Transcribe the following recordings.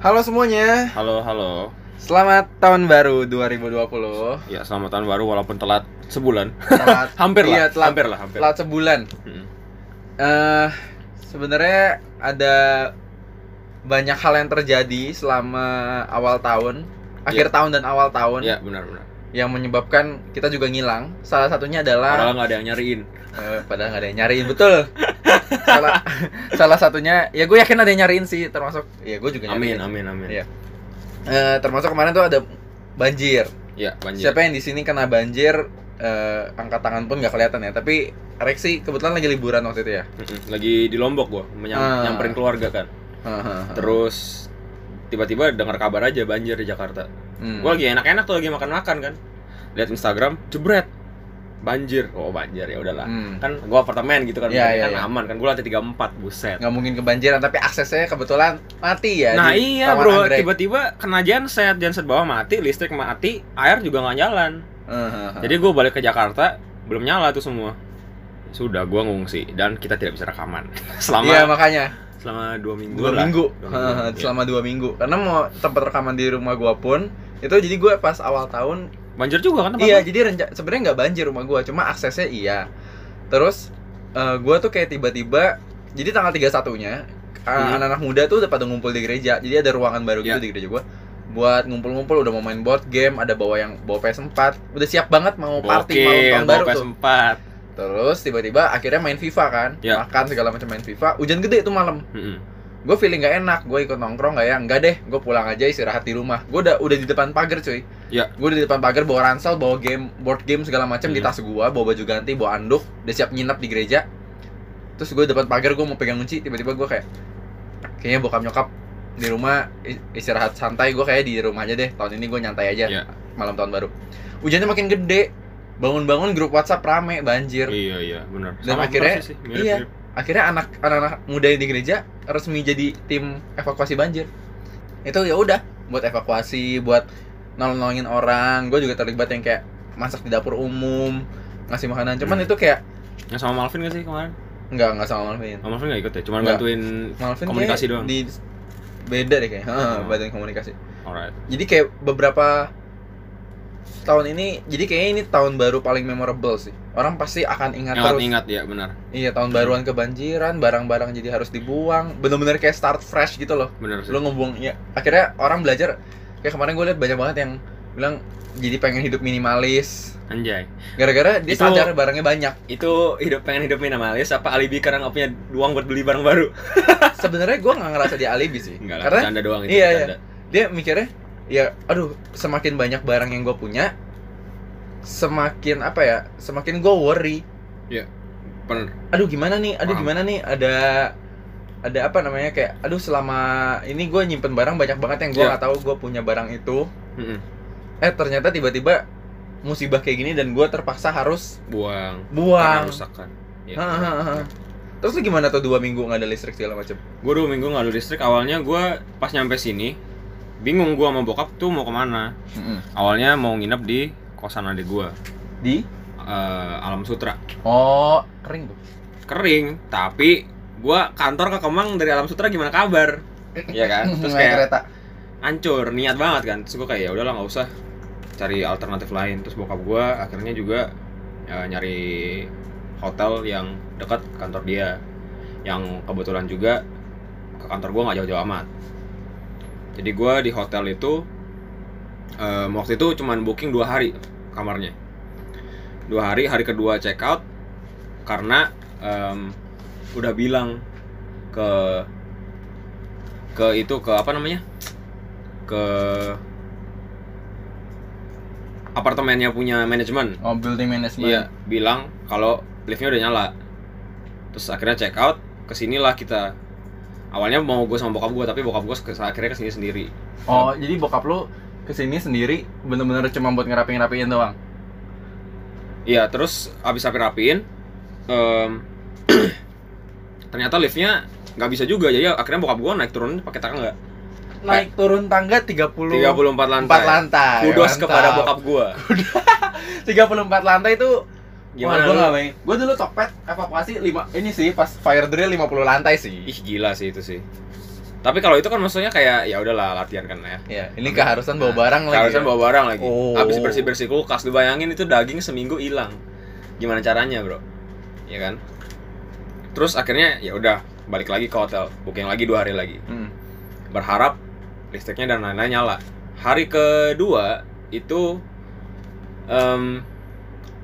Halo semuanya, Halo, halo. selamat tahun baru 2020 Ya, selamat tahun baru walaupun telat sebulan. Selamat, hampir lah, iya, telat, hampir lah, hampir. telat sebulan Mm. Eh, Sebenarnya ada banyak hal yang terjadi selama awal tahun Akhir Iya. tahun dan awal tahun Ya, benar, benar. Yang menyebabkan kita juga ngilang Salah satunya adalah Padahal nggak ada yang nyariin. Eh, padahal nggak ada yang nyariin betul salah salah satunya ya gue yakin ada yang nyariin sih termasuk ya gue juga Amin, nyariin amin, amin. Iya. Eh, termasuk kemarin tuh ada banjir Ya, banjir. siapa yang di sini kena banjir eh, angkat tangan pun nggak kelihatan ya tapi Rexi kebetulan lagi liburan waktu itu ya. Lagi di Lombok gua, menyam- Ah. nyamperin keluarga kan. Terus tiba-tiba dengar kabar aja banjir di Jakarta. Hmm. Gua lagi enak-enak tuh lagi makan-makan kan. Lihat Instagram, jebret. Banjir. Oh, banjir ya udahlah. Hmm. Kan gua apartemen gitu kan, berarti iya, kan iya. aman kan. Gua lantai 34, buset. nggak mungkin kebanjiran tapi aksesnya kebetulan mati ya Nah di iya bro, tiba-tiba kena genset, genset bawah mati, listrik mati, air juga nggak jalan. Heeh. Jadi gue balik ke Jakarta, belum nyala tuh semua. Sudah, gue ngungsi dan kita tidak bisa rekaman selama iya makanya selama dua minggu. dua lah. minggu, Dua minggu, iya. selama dua minggu karena mau tempat rekaman di rumah gua pun itu jadi gue pas awal tahun Banjir juga kan tempat Iya, jadi renca- sebenarnya nggak banjir rumah gua, cuma aksesnya iya. Terus eh, gua tuh kayak tiba-tiba jadi tanggal 31-nya Hmm. anak-anak muda tuh udah pada ngumpul di gereja. Jadi ada ruangan baru gitu Iya. di gereja gua buat ngumpul-ngumpul udah mau main board game, ada bawa yang bawa PS4, udah siap banget mau party mau Oke, tahun baru tuh. PS4. Terus tiba-tiba akhirnya main FIFA kan, Iya. makan segala macam main FIFA. Hujan gede tuh malam. Mm-mm. Gue feeling gak enak, gue ikut nongkrong gak ya? Enggak deh, gue pulang aja istirahat di rumah. Gue udah udah di depan pagar cuy. Iya. Gue di depan pagar bawa ransel, bawa game, board game segala macam di Hmm. tas gue, bawa baju ganti, bawa anduk, udah siap nginep di gereja. Terus gue depan pagar gue mau pegang kunci, tiba-tiba gue kayak kayaknya bokap nyokap di rumah istirahat santai gue kayak di rumah aja deh tahun ini gue nyantai aja Iya. malam tahun baru hujannya makin gede bangun-bangun grup WhatsApp rame banjir Iya, iya, benar. Dan Sama akhirnya- sih, iya. mirip-mirip. akhirnya anak anak muda di gereja resmi jadi tim evakuasi banjir itu ya udah buat evakuasi buat nolong nolongin orang gue juga terlibat yang kayak masak di dapur umum ngasih makanan cuman Hmm. itu kayak Yang sama Malvin gak sih kemarin? nggak nggak sama Malvin Oh, Malvin gak ikut ya? Cuman Nggak. bantuin Malvin komunikasi doang. di beda deh kayak Heeh, Hmm. badan komunikasi Alright. jadi kayak beberapa tahun ini jadi kayaknya ini tahun baru paling memorable sih orang pasti akan ingat Ingat, terus ingat ya, benar. iya tahun baruan kebanjiran barang-barang jadi harus dibuang bener-bener kayak start fresh gitu loh Benar sih. lu ngebuang ya akhirnya orang belajar kayak kemarin gue liat banyak banget yang bilang jadi pengen hidup minimalis Anjay. gara-gara dia Itu- sadar barangnya banyak Itu hidup pengen hidup minimalis apa alibi karena nggak punya uang buat beli barang baru? sebenarnya gue nggak ngerasa dia alibi sih Enggak lah, karena doang itu. iya, bercanda. dia mikirnya ya aduh semakin banyak barang yang gue punya semakin apa ya semakin gue worry Bener. aduh gimana nih aduh Paham. gimana nih ada ada apa namanya kayak aduh selama ini gue nyimpen barang banyak banget yang gue Iya. nggak tahu gue punya barang itu Mm-mm. eh ternyata tiba-tiba musibah kayak gini dan gue terpaksa harus Buang. buang Karena rusak kan. Iya. Hahaha. terus lu gimana tuh dua minggu nggak ada listrik segala macam Gue dua minggu nggak ada listrik. Awalnya gue pas nyampe sini bingung gue sama bokap tuh mau ke mana. Awalnya mau nginep di kosan adik gue, di eh, Alam Sutra. oh kering tuh Kering, tapi gue kantor ke Kemang dari Alam Sutra gimana kabar? Iya kan? Terus kayak kereta hancur, niat banget kan. Terus gue kayak ya udahlah nggak usah cari alternatif lain. Terus bokap gue akhirnya juga ya, nyari hotel yang dekat kantor dia, yang kebetulan juga ke kantor gue nggak jauh-jauh amat. Jadi gue di hotel itu em, waktu itu cuman booking dua hari kamarnya. Dua hari, hari kedua check out karena em, udah bilang ke ke itu ke apa namanya? Ke apartemennya punya manajemen. Oh building management. Iya bilang kalau liftnya udah nyala. Terus akhirnya check out ke sinilah kita awalnya mau gue sama bokap gue tapi bokap gue akhirnya ke sini sendiri. Oh jadi bokap lu ke sini sendiri bener-bener cuma buat ngerapiin ngerapiin doang? Iya terus abis rapi rapiin em, ternyata liftnya nggak bisa juga jadi akhirnya bokap gue naik turun pakai tangga. Naik turun tangga 30 34 lantai. empat lantai kudos Mantap. kepada bokap gue 34 lantai itu Gimana gue gak main gue dulu Tokped evakuasi lima ini sih pas fire drill 50 lantai sih ih gila sih itu sih Tapi kalau itu kan maksudnya kayak ya udahlah latihan kan ya. Ya, ini keharusan bawa barang lagi. Keharusan ya? bawa barang lagi. Oh. Habis bersih-bersih kulkas, lu bayangin itu daging seminggu hilang. Gimana caranya, Bro? Ya kan? Terus akhirnya ya udah balik lagi ke hotel, booking lagi dua hari lagi. Hmm. Berharap listriknya dan lain-lain nyala. Hari kedua itu em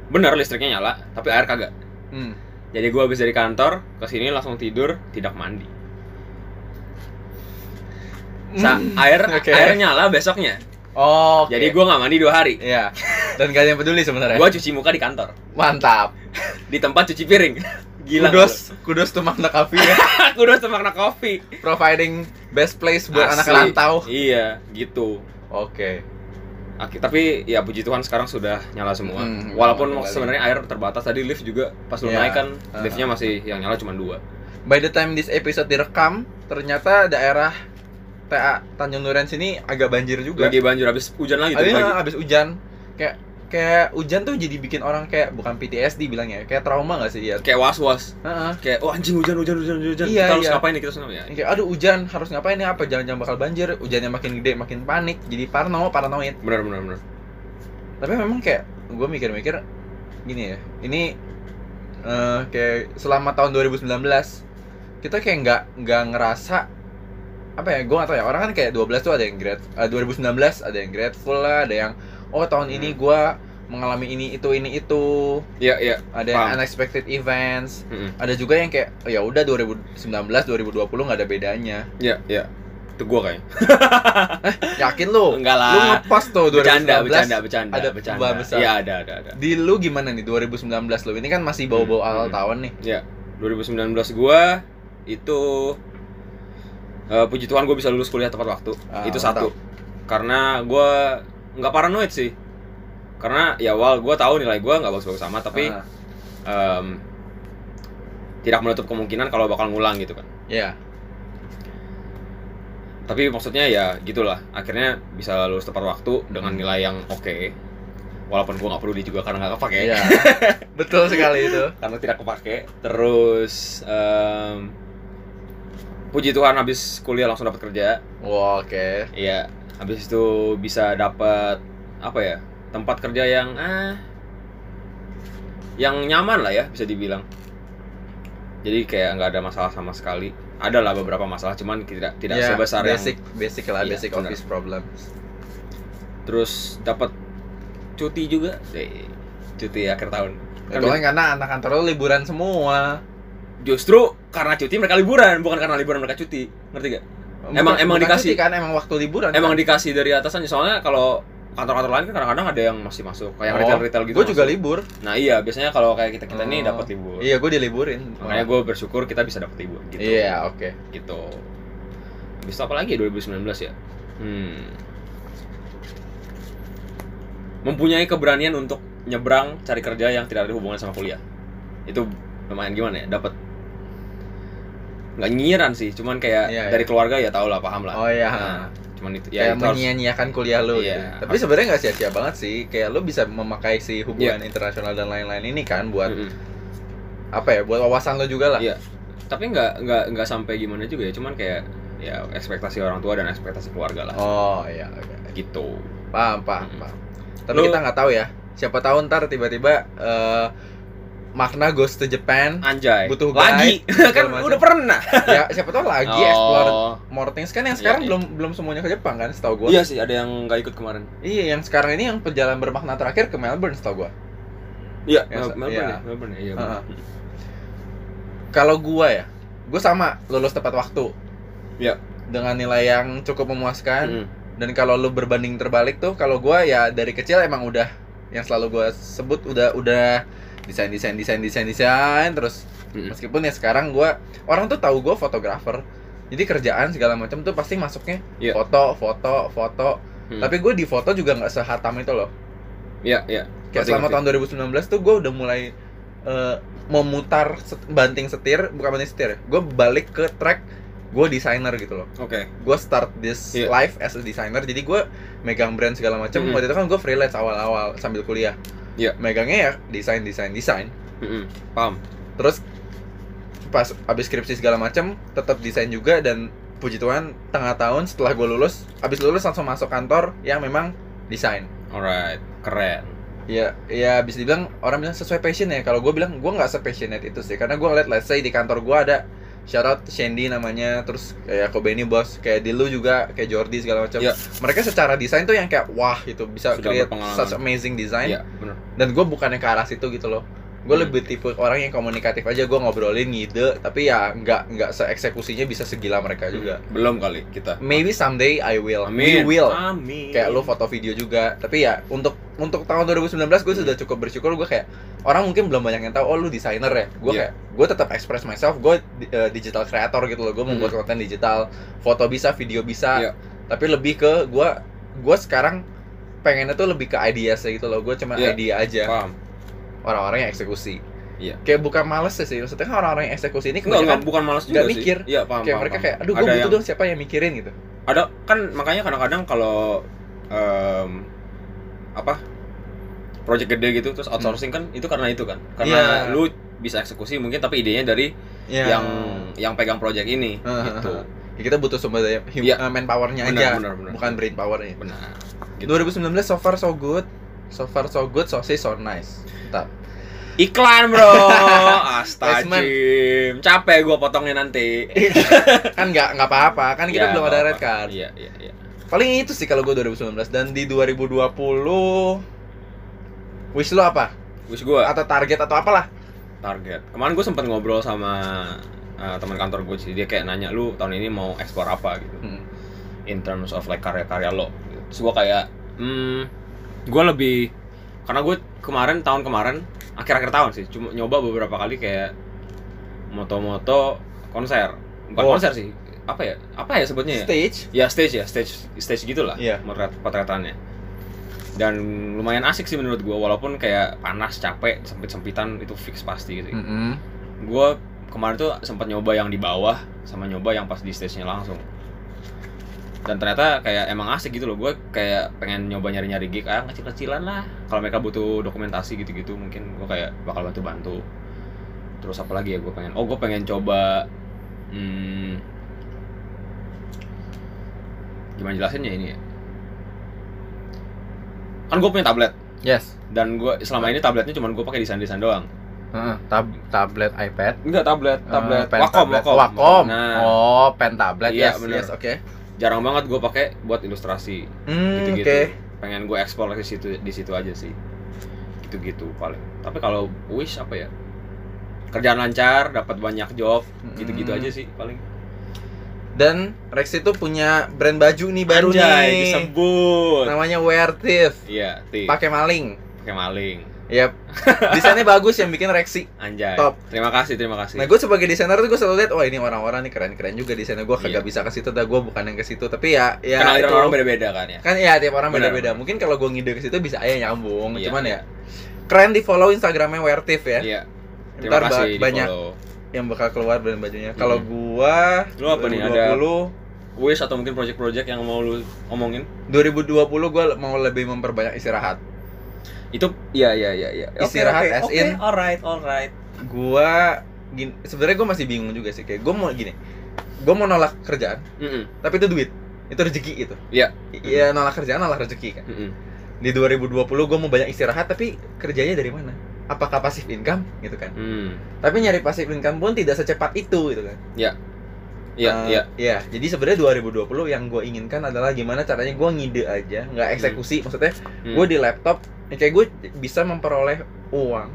bener listriknya nyala, tapi air kagak. Hmm. Jadi gua habis dari kantor ke sini langsung tidur, tidak mandi. Sa air Oke. air nyala besoknya. Oh, oke. Jadi gua nggak mandi dua hari. Iya. Dan gak ada yang peduli sebenarnya. Gua cuci muka di kantor, Mantap. di tempat cuci piring. Gila. kudos, kudos to Magna Coffee ya. kudos sama makna kopi. Providing best place buat anak Asli. rantau. Iya, gitu. Oke. Aki- tapi ya puji Tuhan sekarang sudah nyala semua. Hmm, Walaupun sebenarnya air terbatas tadi lift juga pas lu Iya. naik kan Uh-huh. liftnya masih yang nyala cuma dua. By the time this episode direkam, ternyata daerah TA Tanjung Duren sini agak banjir juga. Lagi banjir habis hujan lagi tuh Abis, pagi. abis hujan, kayak kayak hujan tuh jadi bikin orang kayak bukan PTSD bilangnya, kayak trauma gak sih dia? Kayak was-was. Heeh. Kayak oh anjing hujan hujan hujan hujan. Iya, kita harus iya. ngapain nih kita harus ngapain ya? Kayak aduh hujan harus ngapain nih apa jangan-jangan bakal banjir hujannya makin gede makin panik jadi parno paranoid Benar benar benar. tapi memang kayak gue mikir-mikir gini ya ini eh, kayak selama tahun 2019 kita kayak nggak nggak ngerasa apa ya gue gak tau ya orang kan kayak 12 tuh ada yang grade eh, 2019 ada yang grateful lah ada yang oh tahun ini Hmm. gue mengalami ini itu ini itu Iya iya. ada yang Paham. unexpected events Mm-mm. ada juga yang kayak oh, ya udah 2019 2020 nggak ada bedanya Iya iya. Itu gua kayaknya. yakin lu Enggak lu lah. ngepost tuh 2019 Bercanda bercanda bercanda. ada bercanda. besar. Iya ada ada ada. di lu gimana nih 2019 lu ini kan masih bau-bau Hmm, awal hmm. tahun nih Ya, 2019 gua itu eh, puji Tuhan gue bisa lulus kuliah tepat waktu. Ah, itu mantap. satu. Karena gua nggak paranoid sih. Karena ya awal gua tahu nilai gua nggak bagus-bagus amat, tapi Ah, em, tidak menutup kemungkinan kalau bakal ngulang gitu kan. ya Tapi maksudnya ya gitulah. Akhirnya bisa lulus tepat waktu dengan Hmm. nilai yang oke. Walaupun gua nggak perlu di juga karena nggak kepake. Iya. betul sekali itu karena tidak kepake terus em, puji Tuhan habis kuliah langsung dapat kerja Wah, oke iya habis itu bisa dapat apa ya tempat kerja yang ah yang nyaman lah ya bisa dibilang. Jadi kayak nggak ada masalah sama sekali. Ada lah beberapa masalah cuman tidak tidak Ya, sebesar yang basic basic lah Iya, basic office problems. Terus dapat cuti juga. Cuti akhir tahun. Itu kan karena anak kantor lu liburan semua. Justru karena cuti mereka liburan bukan karena liburan mereka cuti. Ngerti gak Emang- emang dikasih. cuti kan emang waktu liburan Emang kan? dikasih dari atasannya soalnya kalau kantor-kantor lain kan kadang-kadang ada yang masih masuk kayak Oh, retail-retail gitu. gue juga masuk. libur Nah iya biasanya kalau kayak kita kita nih Oh. dapat libur. iya gue diliburin Makanya gue bersyukur kita bisa dapat libur gitu. iya oke Gitu. Habis itu apa lagi ya 2019 ya? Hmm. Mempunyai keberanian untuk nyebrang cari kerja yang tidak ada hubungan sama kuliah. Itu lumayan gimana ya? Dapat nggak nyinyiran sih, cuman kayak Iya, dari iya. keluarga ya tau lah paham lah. oh iya Nah, cuman itu ya kayak harus- menyia-nyiakan kuliah lu Iya, gitu. tapi sebenarnya nggak sia-sia banget sih kayak lu bisa memakai si hubungan Iya. internasional dan lain-lain ini kan buat Mm-mm. apa ya buat wawasan lo juga lah Iya. tapi nggak nggak nggak sampai gimana juga ya cuman kayak ya ekspektasi orang tua dan ekspektasi keluarga lah oh iya oke. gitu paham paham Mm-mm. paham tapi Lu- kita nggak tahu ya siapa tahu ntar tiba-tiba eh, makna goes to Japan anjay Butuh lagi guide, kan segala macam. udah pernah ya siapa tahu lagi explore oh more things kan yang Iya, sekarang iya. belum belum semuanya ke Jepang kan setahu gua iya sih ada yang nggak ikut kemarin iya yang sekarang ini yang perjalanan bermakna terakhir ke Melbourne setahu gua iya Mel- se- Melbourne iya. ya Melbourne ya iya Heeh. bener. kalau gua ya gua sama lulus tepat waktu Iya. dengan nilai yang cukup memuaskan Mm-mm. dan kalau lu berbanding terbalik tuh kalau gua ya dari kecil emang udah yang selalu gua sebut udah udah desain desain desain desain desain terus Mm-mm. meskipun ya sekarang gua orang tuh tahu gua fotografer jadi kerjaan segala macam tuh pasti masuknya Iya. foto foto foto Hmm. tapi gue di foto juga nggak sehatam itu loh iya iya kayak selama tahun 2019 tuh gue udah mulai eh, memutar set- banting setir bukan banting setir gue balik ke track gue desainer gitu loh oke gue start this Iya. life as a designer jadi gue megang brand segala macam Mhm. waktu itu kan gue freelance awal-awal sambil kuliah Iya. megangnya ya desain desain desain Mm-mm. paham terus pas abis skripsi segala macam tetap desain juga dan puji Tuhan tengah tahun setelah gue lulus abis lulus langsung masuk kantor yang memang desain Alright, keren. ya ya bisa dibilang orang bilang sesuai passion ya kalau gue bilang gue nggak sepassionate itu sih karena gue ngeliat let's say di kantor gue ada shout out Shandy namanya terus kayak Kobeni bos kayak Dilu juga kayak Jordi segala macam Ya. mereka secara desain tuh yang kayak wah itu bisa Sudah create such amazing design Iya, bener. dan gue bukannya ke arah situ gitu loh gue Hmm. lebih tipe orang yang komunikatif aja gue ngobrolin ngide tapi ya nggak nggak seeksekusinya bisa segila mereka juga Belum kali kita. maybe someday I will Amin. we will Amin. kayak lo foto video juga tapi ya untuk untuk tahun 2019 gue sudah cukup bersyukur gue kayak orang mungkin belum banyak yang tahu oh lu desainer ya gue Iya. kayak gue tetap express myself gue eh, digital creator gitu loh gue membuat konten digital foto bisa video bisa Iya. tapi lebih ke gue gue sekarang pengennya tuh lebih ke ideas gitu loh gue cuma Iya. ide aja Paham. orang-orang yang eksekusi Iya. kayak bukan males sih maksudnya kan orang-orang yang eksekusi ini kebanyakan bukan malas juga sih. mikir. Iya, paham, kayak paham, mereka paham. kayak aduh gue butuh yang- dong siapa yang mikirin gitu ada kan makanya kadang-kadang kalau em, apa project gede gitu terus outsourcing kan itu karena itu kan. Karena Iya. lu bisa eksekusi mungkin tapi idenya dari Ya. yang yang pegang project ini Heeh, gitu. Ya, kita butuh sumber daya hum- Iya. eh, manpowernya Benar, aja. benar, benar. bukan brain powernya benar. Gitu. 2019 so far so good. So far so good so say so nice. Mantap. iklan bro. Astagfirullah capek gua potongnya nanti. Kan nggak nggak apa-apa. Kan kita Ya, belum nggak ada apa-apa. red card. Iya iya iya paling itu sih kalau gue 2019 dan di 2020 wish lu apa? Wish gua? Atau target atau apalah? Target. Kemarin gue sempat ngobrol sama uh, teman kantor gue sih. Dia kayak nanya lu tahun ini mau ekspor apa? gitu. Hmm. in terms of like karya-karya lo. Gitu. terus gue kayak hmm gue lebih karena gue kemarin tahun kemarin akhir-akhir tahun sih cuma nyoba beberapa kali kayak moto-moto konser. Bukan Oh. konser sih apa ya? Apa ya sebutnya ya? Stage. Ya stage ya stage stage gitulah Iya. potret potretannya dan lumayan asik sih menurut gue walaupun kayak panas capek sempit sempitan itu fix pasti gitu Mm-mm. gue kemarin tuh sempat nyoba yang di bawah sama nyoba yang pas di stage nya langsung. Dan ternyata kayak emang asik gitu loh gue kayak pengen nyoba nyari nyari gig ah kecil kecilan lah. Kalau mereka butuh dokumentasi gitu gitu mungkin gue kayak bakal bantu bantu terus apa lagi ya gue pengen? Oh gue pengen coba hmm, gimana jelasinnya ini ya kan gue punya tablet yes dan gue selama ini tabletnya cuma gue pakai desain desain doang Heeh, tab- tablet iPad Enggak tablet, tablet Eh, pen Wacom, tablet. Wacom. Wacom. Nah, oh pen tablet Iya, yes bener. yes oke jarang banget gue pakai buat ilustrasi Hmm, gitu-gitu. oke Pengen gue eksplor ke situ di situ aja sih. Gitu-gitu paling. Tapi kalau wish apa ya? Kerjaan lancar, dapat banyak job, gitu-gitu Hmm. aja sih paling. Dan Rex itu punya brand baju nih baru Anjay, nih disebut. namanya Wear Thief Iya, ti. pakai maling Pakai maling. Yap. Desainnya bagus yang bikin Rexy. Anjay. Top. Terima kasih, terima kasih. Nah, gue sebagai desainer tuh gue selalu lihat, wah ini orang-orang nih keren-keren juga desainnya. Gue kagak Iya. bisa ke situ, dah gue bukan yang ke situ. Tapi ya, ya aliran itu- orang beda-beda kan ya. kan ya tiap orang beda-beda. Mungkin kalau gue ngide ke situ bisa aja nyambung. Iya, Cuman ya keren di follow Instagramnya Weartif ya. Iya. Terima Ntar kasih banyak follow. Yang bakal keluar brand bajunya. Kalau Hmm. gua Lu apa nih, ada- 2020 Wish atau mungkin project-project yang mau lu omongin? 2020 gue mau lebih memperbanyak istirahat. Itu iya iya iya iya. Oke, Istirahat oke, as oke, in- alright, alright. Gua gini, sebenarnya gue masih bingung juga sih kayak gue mau gini. Gue mau nolak kerjaan, Mm-mm. tapi itu duit. Itu rezeki itu. Iya. Iya, nolak kerjaan nolak rezeki kan. Mm-mm. Di 2020 gue mau banyak istirahat tapi kerjanya dari mana? Apakah pasif income gitu kan? Hmm. Tapi nyari pasif income pun tidak secepat itu gitu kan. Iya, Eh, iya. Iya, jadi sebenarnya 2020 yang gue inginkan adalah gimana caranya gue ngide aja, nggak eksekusi. Maksudnya Hmm. gue di laptop, ya kayak gue bisa memperoleh uang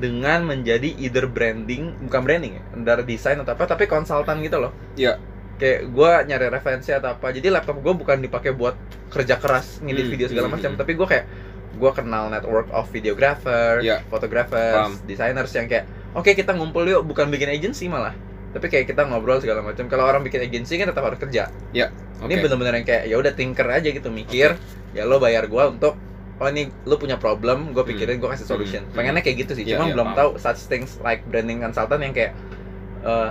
dengan menjadi either branding, bukan branding ya, dari desain atau apa, tapi konsultan gitu loh. Iya. Kayak gue nyari referensi atau apa. Jadi laptop gue bukan dipakai buat kerja keras, ngedit Hmm, video segala hmm, macam, hmm. tapi gue kayak gue kenal network of videographer, Iya. photographers, Paham. designers yang kayak oke kita ngumpul yuk bukan bikin agency malah tapi kayak kita ngobrol segala macam kalau orang bikin agency kan tetap harus kerja Oke. ini bener-bener yang kayak ya udah tinker aja gitu mikir ya lo bayar gua untuk oh ini lo punya problem gue pikirin gue kasih solution Hmm. pengennya kayak gitu sih Iya, cuma iya, belum paham. tahu such things like branding consultant yang kayak eh,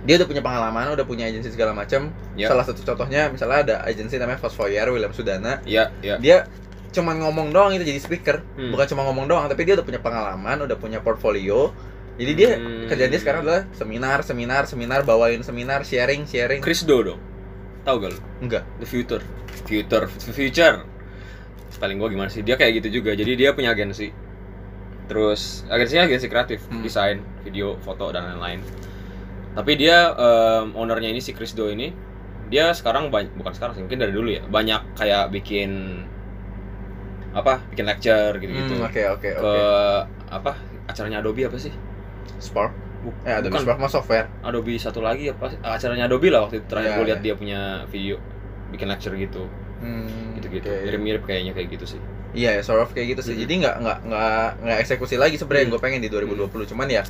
dia udah punya pengalaman udah punya agensi segala macam Iya. salah satu contohnya misalnya ada agensi namanya Fosfoyer William Sudana Iya, iya. dia cuman ngomong doang itu jadi speaker Hmm. bukan cuma ngomong doang tapi dia udah punya pengalaman udah punya portfolio Jadi dia Hmm. kerjaan dia sekarang adalah seminar, seminar, seminar, bawain seminar, sharing, sharing. Chris Do dong. Tahu gak lu? Enggak. The Future. Future, the Future. Paling gua gimana sih? Dia kayak gitu juga. Jadi dia punya agensi. Terus agensinya agensi kreatif, Hmm. desain, video, foto dan lain-lain. Tapi dia em, ownernya ini si Chris Do ini, dia sekarang banyak bukan sekarang sih, mungkin dari dulu ya. Banyak kayak bikin apa? Bikin lecture gitu-gitu. Hmm, Oke, oke, Ke oke. apa? Acaranya Adobe apa sih? Spark. Bu- Eh, ada bukan. Spark mah software. Adobe satu lagi apa? Acaranya Adobe lah waktu itu terakhir Iya, gue lihat iya. dia punya video bikin lecture gitu Hmm, gitu-gitu oke. mirip-mirip kayaknya kayak gitu sih Iya, ya, sort of kayak gitu sih. Mhm. Jadi nggak nggak nggak nggak eksekusi lagi sebenarnya Hmm. gue pengen di 2020. Cuman ya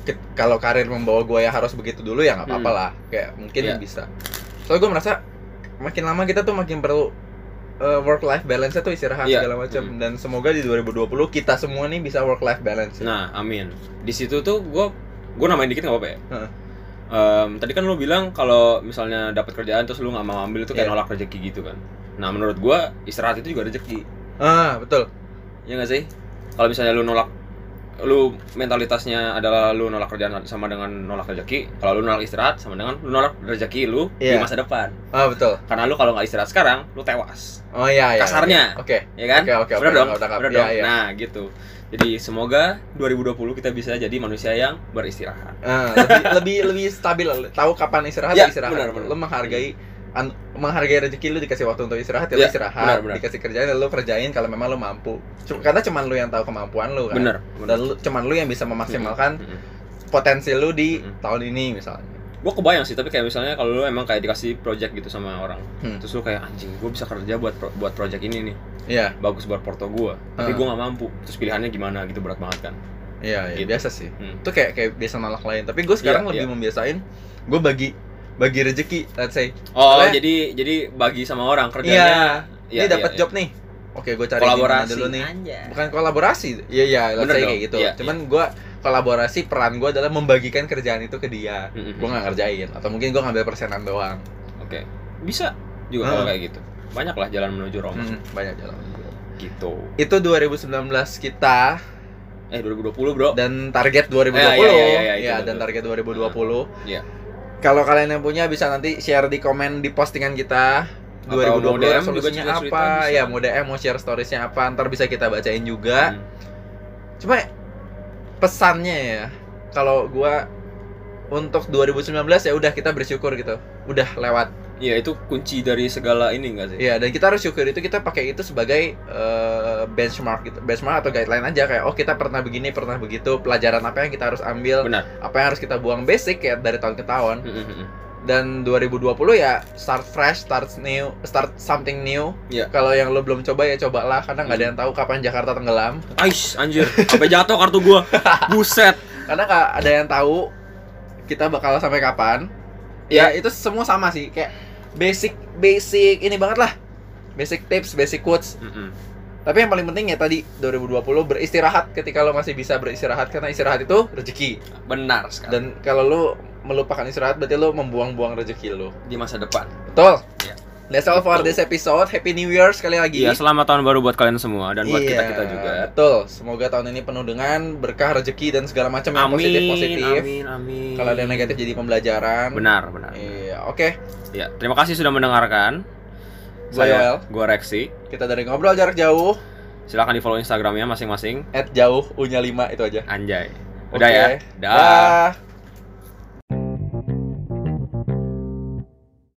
ke- kalau karir membawa gue ya harus begitu dulu ya nggak apa-apa Hmm. lah. Kayak mungkin Iya. bisa. Soalnya gue merasa makin lama kita tuh makin perlu work life balance tuh istirahat Iya. segala macam Hmm. dan semoga di 2020 kita semua nih bisa work life balance. nah amin di situ tuh gue gue namain dikit nggak apa-apa ya Heeh. Em, tadi kan lu bilang kalau misalnya dapat kerjaan terus lu nggak mau ambil itu kayak Iya. nolak rezeki gitu kan nah menurut gue istirahat itu juga rezeki Ah, betul. ya nggak sih kalau misalnya lu nolak lu mentalitasnya adalah lu nolak kerjaan sama dengan nolak rezeki kalau lu nolak istirahat sama dengan lu nolak rezeki lu di Iya. masa depan Ah, betul. karena lu kalau nggak istirahat sekarang lu tewas Oh iya, iya. Kasarnya. Oke. ya kan? Oke, oke, Bener oke, dong, tangkap. bener Iya, dong. iya. Nah, gitu. Jadi semoga 2020 kita bisa jadi manusia yang beristirahat. Ah, lebih lebih lebih stabil tahu kapan istirahat Ya, istirahat benar, benar. lo menghargai an- menghargai rezeki lu dikasih waktu untuk istirahat ya, Ya, lu istirahat benar, benar. dikasih kerjaan ya lu kerjain kalau memang lu mampu Cuma- karena cuman lu yang tahu kemampuan lu kan Bener, dan lu, cuman lu yang bisa memaksimalkan Mm-mm. potensi lu di Mm-mm. tahun ini misalnya Gue kebayang sih, tapi kayak misalnya kalau lu emang kayak dikasih project gitu sama orang, Hmm. terus lu kayak anjing, gue bisa kerja buat pro- buat project ini nih, iya bagus buat porto gue, tapi Hmm. gue nggak mampu. Terus pilihannya gimana gitu berat banget kan? iya iya Gitu. biasa sih Hmm. itu kayak kayak biasa nolak lain tapi gue sekarang Iya, lebih iya. membiasain gue bagi bagi rezeki let's say Oh, Soalnya- jadi jadi bagi sama orang iya kerjanya. ini dapat job nih oke gue cari kolaborasi dulu nih Anjay. bukan kolaborasi iya iya let's Bener say dong. kayak gitu Iya, cuman gua kolaborasi peran gua adalah membagikan kerjaan itu ke dia Mm-mm. gua nggak ngerjain atau mungkin gua ngambil persenan doang Oke, bisa juga Hmm. kalau kayak gitu. Banyak lah jalan menuju Roma. Hmm, banyak jalan Gitu. itu 2019 kita Eh 2020 bro. dan target 2020 Ya, iya, iya, iya, itu ya betul. dan target 2020 Iya. Kalau kalian yang punya bisa nanti share di komen di postingan kita Atau 2020 mau DM juga resolusinya cerita-cerita apa bisa. ya mau DM mau share storiesnya apa ntar bisa kita bacain juga Hmm. Cuma pesannya ya, kalau gua untuk 2019 ya udah kita bersyukur gitu. Udah lewat. Iya itu kunci dari segala ini enggak sih? Iya, dan kita harus syukur itu kita pakai itu sebagai eh, benchmark gitu. Benchmark atau guideline aja kayak oh kita pernah begini, pernah begitu, pelajaran apa yang kita harus ambil, Benar. apa yang harus kita buang basic ya dari tahun ke tahun. Mm, mm, mm. Dan 2020 ya start fresh, start new, start something new. Iya. Kalau yang lo belum coba ya cobalah karena nggak ada yang tahu kapan Jakarta tenggelam. Aish, anjir, sampai jatuh kartu gua. Buset. karena nggak ada yang tahu kita bakal sampai kapan ya itu semua sama sih kayak basic basic ini banget lah basic tips basic quotes Mm, mm. tapi yang paling penting ya tadi 2020 beristirahat ketika lo masih bisa beristirahat karena istirahat itu rezeki Benar sekali. dan kalau lo melupakan istirahat berarti lo membuang-buang rezeki lo di masa depan. betul Iya. that's all for this episode happy new year sekali lagi Iya, selamat tahun baru buat kalian semua dan buat Iya, kita-kita juga. betul semoga tahun ini penuh dengan berkah rezeki dan segala macam yang Amin, positif positif amin, amin. kalau ada yang negatif jadi pembelajaran Benar, benar. Iya, oke. Ya, terima kasih sudah mendengarkan. Gua Yoel. gua Rexi. Kita dari ngobrol jarak jauh, Silakan di follow Instagramnya masing-masing. at jauh, U-nya 5 itu aja. Anjay. Udah ya. Dah. Dah.